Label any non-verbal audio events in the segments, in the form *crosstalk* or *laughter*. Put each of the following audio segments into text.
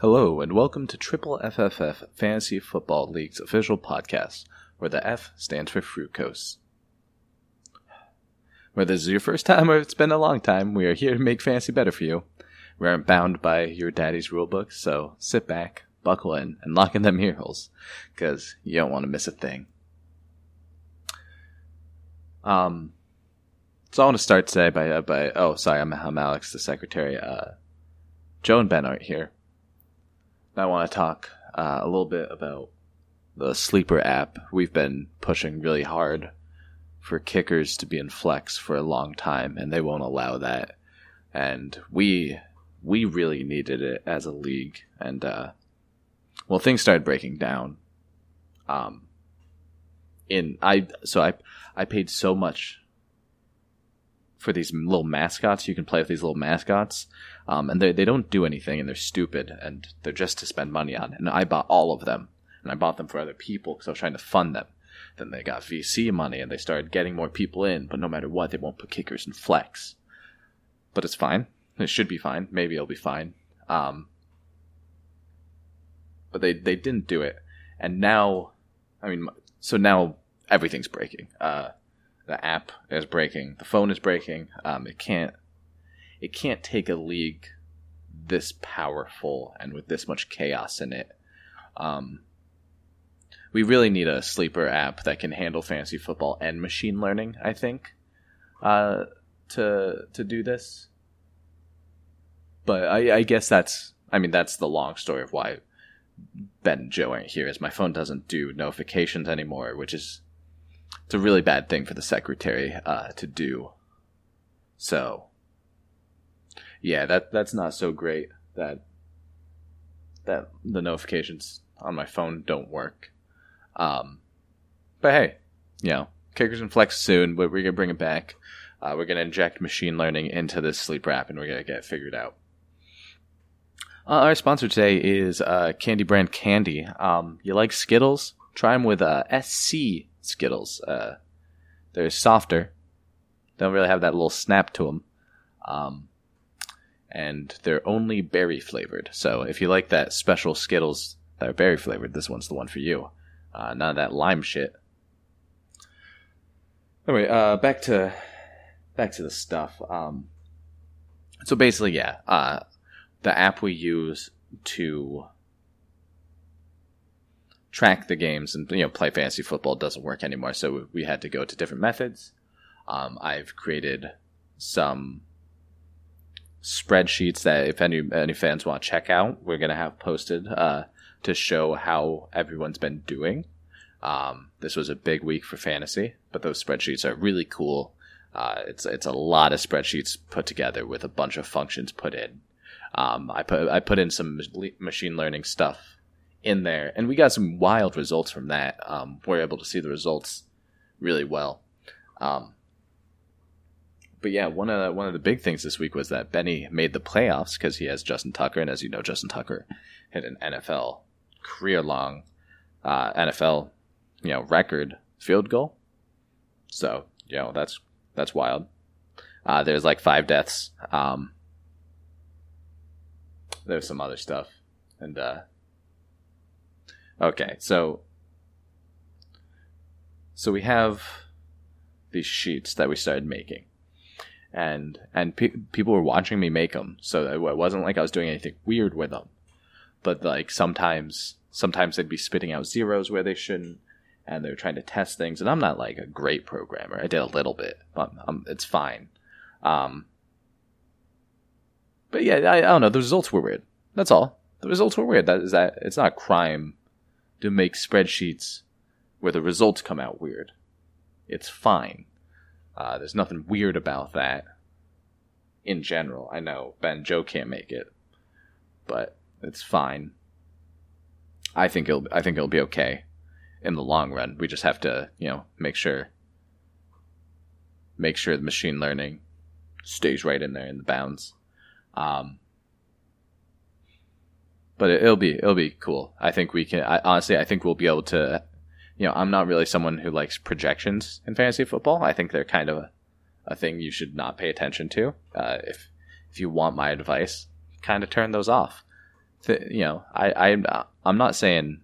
Hello, and welcome to Triple FFF Fantasy Football League's official podcast, where the F stands for fructose. Whether this is your first time or it's been a long time, we are here to make fantasy better for you. We aren't bound by your daddy's rulebook, so sit back, buckle in, and lock in them ear holes, because you don't want to miss a thing. Um, so I want to start today by uh, by oh sorry I'm I'm Alex the secretary. Uh, Joe and Ben aren't here. I want to talk uh, a little bit about the sleeper app. We've been pushing really hard for kickers to be in flex for a long time, and they won't allow that. And we we really needed it as a league, and uh, well, things started breaking down. Um, in I so I I paid so much for these little mascots. You can play with these little mascots, um, and they they don't do anything, and they're stupid, and they're just to spend money on. And I bought all of them, and I bought them for other people because I was trying to fund them. Then they got VC money, and they started getting more people in. But no matter what, they won't put kickers in flex. But it's fine. It should be fine. Maybe it'll be fine. Um, but they they didn't do it, and now, I mean, so now everything's breaking. Uh, the app is breaking. The phone is breaking. Um, it can't it can't take a league this powerful and with this much chaos in it. Um, we really need a sleeper app that can handle fantasy football and machine learning. I think uh, to to do this. But I, I guess that's I mean that's the long story of why Ben and Joe aren't here. Is my phone doesn't do notifications anymore, which is it's a really bad thing for the secretary uh, to do. So, yeah, that that's not so great. That that the notifications on my phone don't work. Um, but hey, you know, kickers and flex soon, but we're gonna bring it back. Uh, we're gonna inject machine learning into this sleep app, and we're gonna get it figured out. Uh, our sponsor today is uh, Candy Brand Candy. Um, you like Skittles? Try them with uh, SC Skittles. Uh, they're softer. Don't really have that little snap to them. Um, and they're only berry flavored. So if you like that special Skittles that are berry flavored, this one's the one for you. Uh, none of that lime shit. Anyway, uh, back to back to the stuff. Um, so basically, yeah, uh, the app we use to track the games and you know play fantasy football doesn't work anymore. So we had to go to different methods. Um, I've created some spreadsheets that if any any fans want to check out, we're gonna have posted uh, to show how everyone's been doing. Um, this was a big week for fantasy, but those spreadsheets are really cool. Uh, it's it's a lot of spreadsheets put together with a bunch of functions put in. Um, I put I put in some machine learning stuff in there, and we got some wild results from that. Um, we're able to see the results really well. Um, but yeah, one of the, one of the big things this week was that Benny made the playoffs because he has Justin Tucker, and as you know, Justin Tucker hit an NFL career long uh, NFL you know record field goal. So you know that's that's wild. Uh, there's like five deaths. Um, there's some other stuff, and uh, Okay, so so we have these sheets that we started making, and and pe- people were watching me make them. So it wasn't like I was doing anything weird with them, but like sometimes sometimes they'd be spitting out zeros where they shouldn't, and they're trying to test things. And I'm not like a great programmer. I did a little bit, but um, it's fine. Um, but yeah, I, I don't know. The results were weird. That's all. The results were weird. That is that. It's not a crime to make spreadsheets where the results come out weird. It's fine. Uh, there's nothing weird about that. In general, I know Ben Joe can't make it, but it's fine. I think it'll. I think it'll be okay in the long run. We just have to, you know, make sure make sure the machine learning stays right in there in the bounds. Um, but it, will be it'll be cool. I think we can. I, honestly, I think we'll be able to. You know, I'm not really someone who likes projections in fantasy football. I think they're kind of a, a thing you should not pay attention to. Uh, if if you want my advice, kind of turn those off. You know, I, I I'm not saying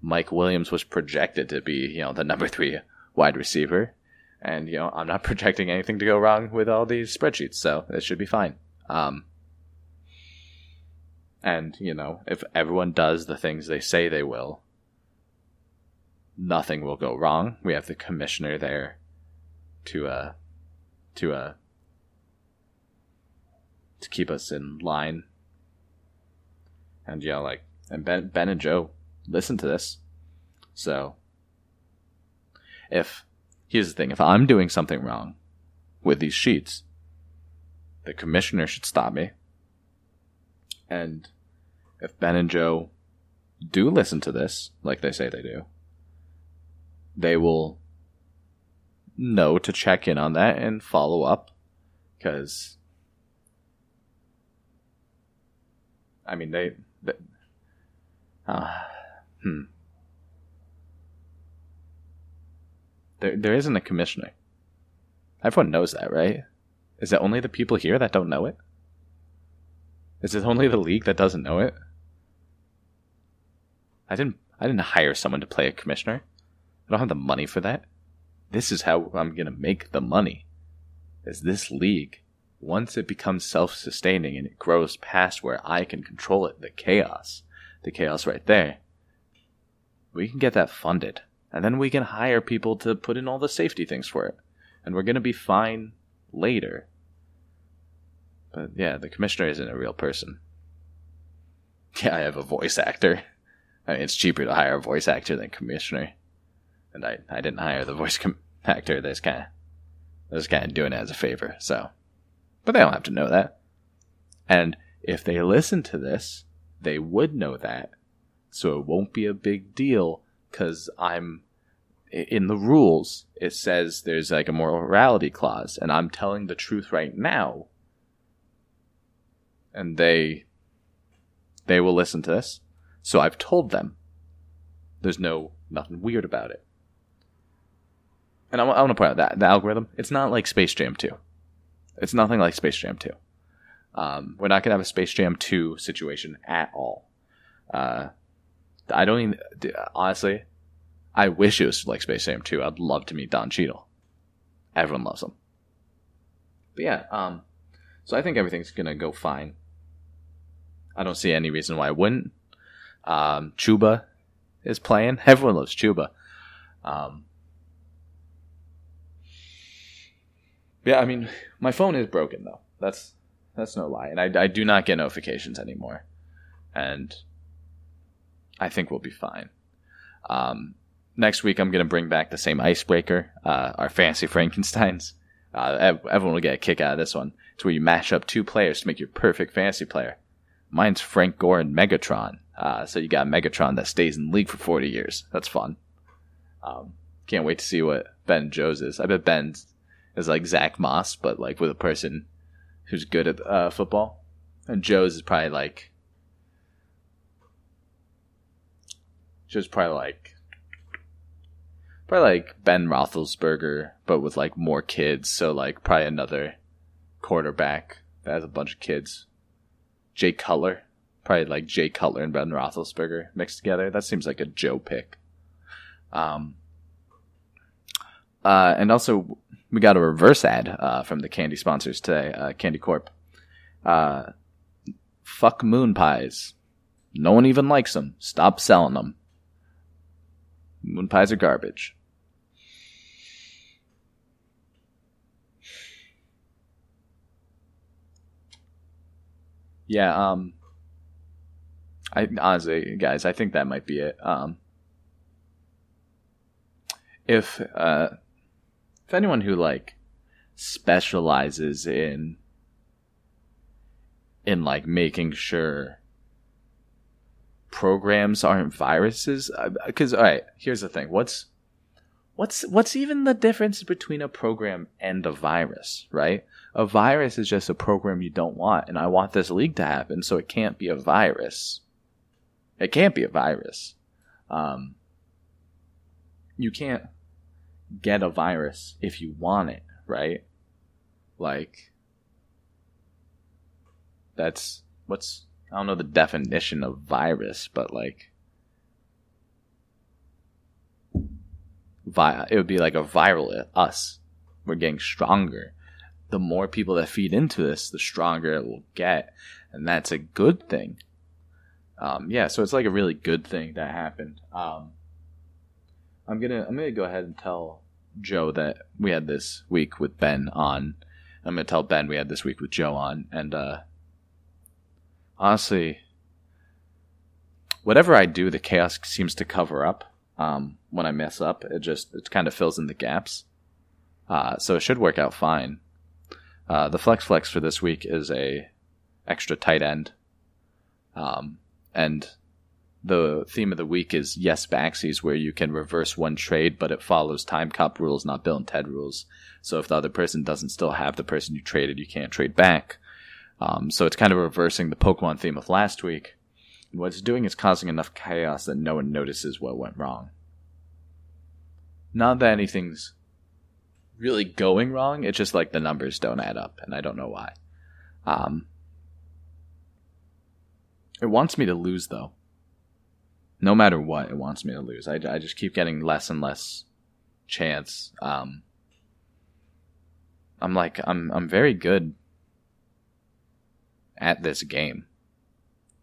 Mike Williams was projected to be you know the number three wide receiver, and you know I'm not *laughs* projecting anything to go wrong with all these spreadsheets, so it should be fine. Um, and, you know, if everyone does the things they say they will, nothing will go wrong. We have the commissioner there to, uh, to, uh, to keep us in line. And, yeah, like, and Ben, Ben and Joe listen to this. So, if, here's the thing, if I'm doing something wrong with these sheets, the commissioner should stop me. And if Ben and Joe do listen to this, like they say they do, they will know to check in on that and follow up. Because, I mean, they. they uh, hmm. There, there isn't a commissioner. Everyone knows that, right? Is it only the people here that don't know it? Is it only the league that doesn't know it? I didn't I didn't hire someone to play a commissioner. I don't have the money for that. This is how I'm going to make the money. Is this league once it becomes self-sustaining and it grows past where I can control it, the chaos, the chaos right there. We can get that funded and then we can hire people to put in all the safety things for it. And we're going to be fine later. But yeah, the commissioner isn't a real person. Yeah, I have a voice actor. I mean, it's cheaper to hire a voice actor than commissioner. And I, I didn't hire the voice com- actor. That's kind of, that's kind of doing it as a favor. So, but they don't have to know that. And if they listen to this, they would know that. So it won't be a big deal because I'm in the rules. It says there's like a morality clause, and I'm telling the truth right now. And they, they will listen to this so I've told them. There's no nothing weird about it. And I, want to point out that the algorithm, it's not like Space Jam 2. It's nothing like Space Jam 2. Um, we're not going to have a Space Jam 2 situation at all. Uh, I don't even, honestly, I wish it was like Space Jam 2. I'd love to meet Don Cheadle. Everyone loves him. But yeah, um, so I think everything's going to go fine. I don't see any reason why it wouldn't. Um, Chuba is playing. *laughs* Everyone loves Chuba. Um, yeah, I mean, my phone is broken though. That's that's no lie, and I, I do not get notifications anymore, and I think we'll be fine. Um, next week, I'm going to bring back the same icebreaker, uh, our fancy Frankenstein's. Uh, everyone will get a kick out of this one. It's where you mash up two players to make your perfect fantasy player. Mine's Frank Gore and Megatron. Uh, so you got Megatron that stays in the league for 40 years. That's fun. Um, can't wait to see what Ben Joe's is. I bet Ben is like Zach Moss, but like with a person who's good at uh, football. And Joe's is probably like. Joe's probably like. Probably like Ben Roethlisberger, but with like more kids. So like probably another quarterback that has a bunch of kids. Jay Cutler probably like Jay Cutler and Ben Roethlisberger mixed together. That seems like a Joe pick. Um, uh, and also we got a reverse ad uh, from the candy sponsors today, uh, Candy Corp. Uh, fuck moon pies. No one even likes them. Stop selling them. Moon pies are garbage. Yeah, um, I honestly, guys, I think that might be it. Um, if uh, if anyone who like specializes in in like making sure programs aren't viruses, because all right, here's the thing: what's what's what's even the difference between a program and a virus, right? A virus is just a program you don't want, and I want this league to happen, so it can't be a virus. It can't be a virus. Um, you can't get a virus if you want it, right? Like, that's what's I don't know the definition of virus, but like vi- it would be like a viral us. We're getting stronger. The more people that feed into this, the stronger it will get, and that's a good thing. Um, yeah, so it's like a really good thing that happened. Um, I'm gonna I'm gonna go ahead and tell Joe that we had this week with Ben on. I'm gonna tell Ben we had this week with Joe on, and uh, honestly, whatever I do, the chaos seems to cover up. Um, when I mess up, it just it kind of fills in the gaps. Uh, so it should work out fine. Uh, the flex flex for this week is a extra tight end, um, and the theme of the week is yes backsies, where you can reverse one trade, but it follows time cop rules, not Bill and Ted rules. So if the other person doesn't still have the person you traded, you can't trade back. Um, so it's kind of reversing the Pokemon theme of last week. And what it's doing is causing enough chaos that no one notices what went wrong. Not that anything's really going wrong, it's just like the numbers don't add up, and I don't know why. Um, it wants me to lose, though. No matter what, it wants me to lose. I, I just keep getting less and less chance. Um, I'm like, I'm, I'm very good at this game.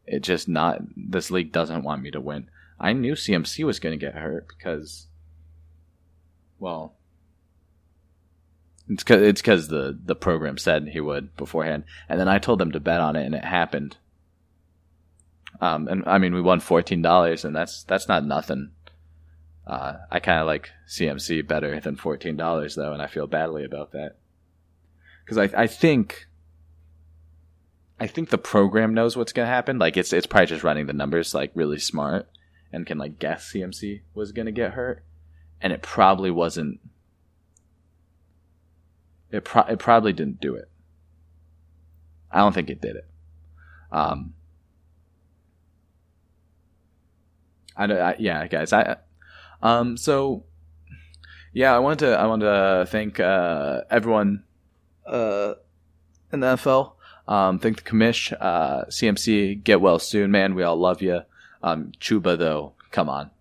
It just not this league doesn't want me to win. I knew CMC was going to get hurt because, well, it's cause, it's because the the program said he would beforehand, and then I told them to bet on it, and it happened. Um, and I mean, we won fourteen dollars, and that's that's not nothing. Uh, I kind of like CMC better than fourteen dollars though, and I feel badly about that because I I think I think the program knows what's gonna happen. Like it's it's probably just running the numbers like really smart and can like guess CMC was gonna get hurt, and it probably wasn't. It pro- it probably didn't do it. I don't think it did it. Um. I, don't. I yeah, guys. I um. So yeah, I wanted to I wanted to thank uh, everyone uh, in the NFL um, thank the commish, uh, CMC, get well soon, man. We all love you. Um, Chuba though, come on.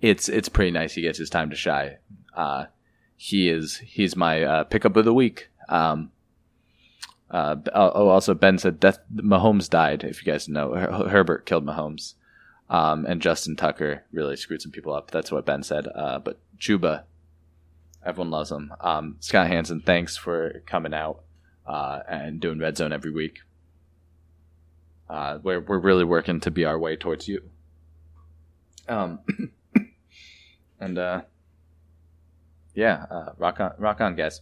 It's, it's pretty nice. He gets his time to shy. Uh, he is, he's my, uh, pickup of the week. Um, uh, oh, also Ben said Death, Mahomes died. If you guys know, Her- Herbert killed Mahomes. Um, and Justin Tucker really screwed some people up. That's what Ben said. Uh, but Chuba, everyone loves him. Um, Scott Hanson, thanks for coming out uh, and doing red zone every week. Uh, we're we're really working to be our way towards you. Um, *coughs* and uh, yeah, uh, rock on, rock on, guys.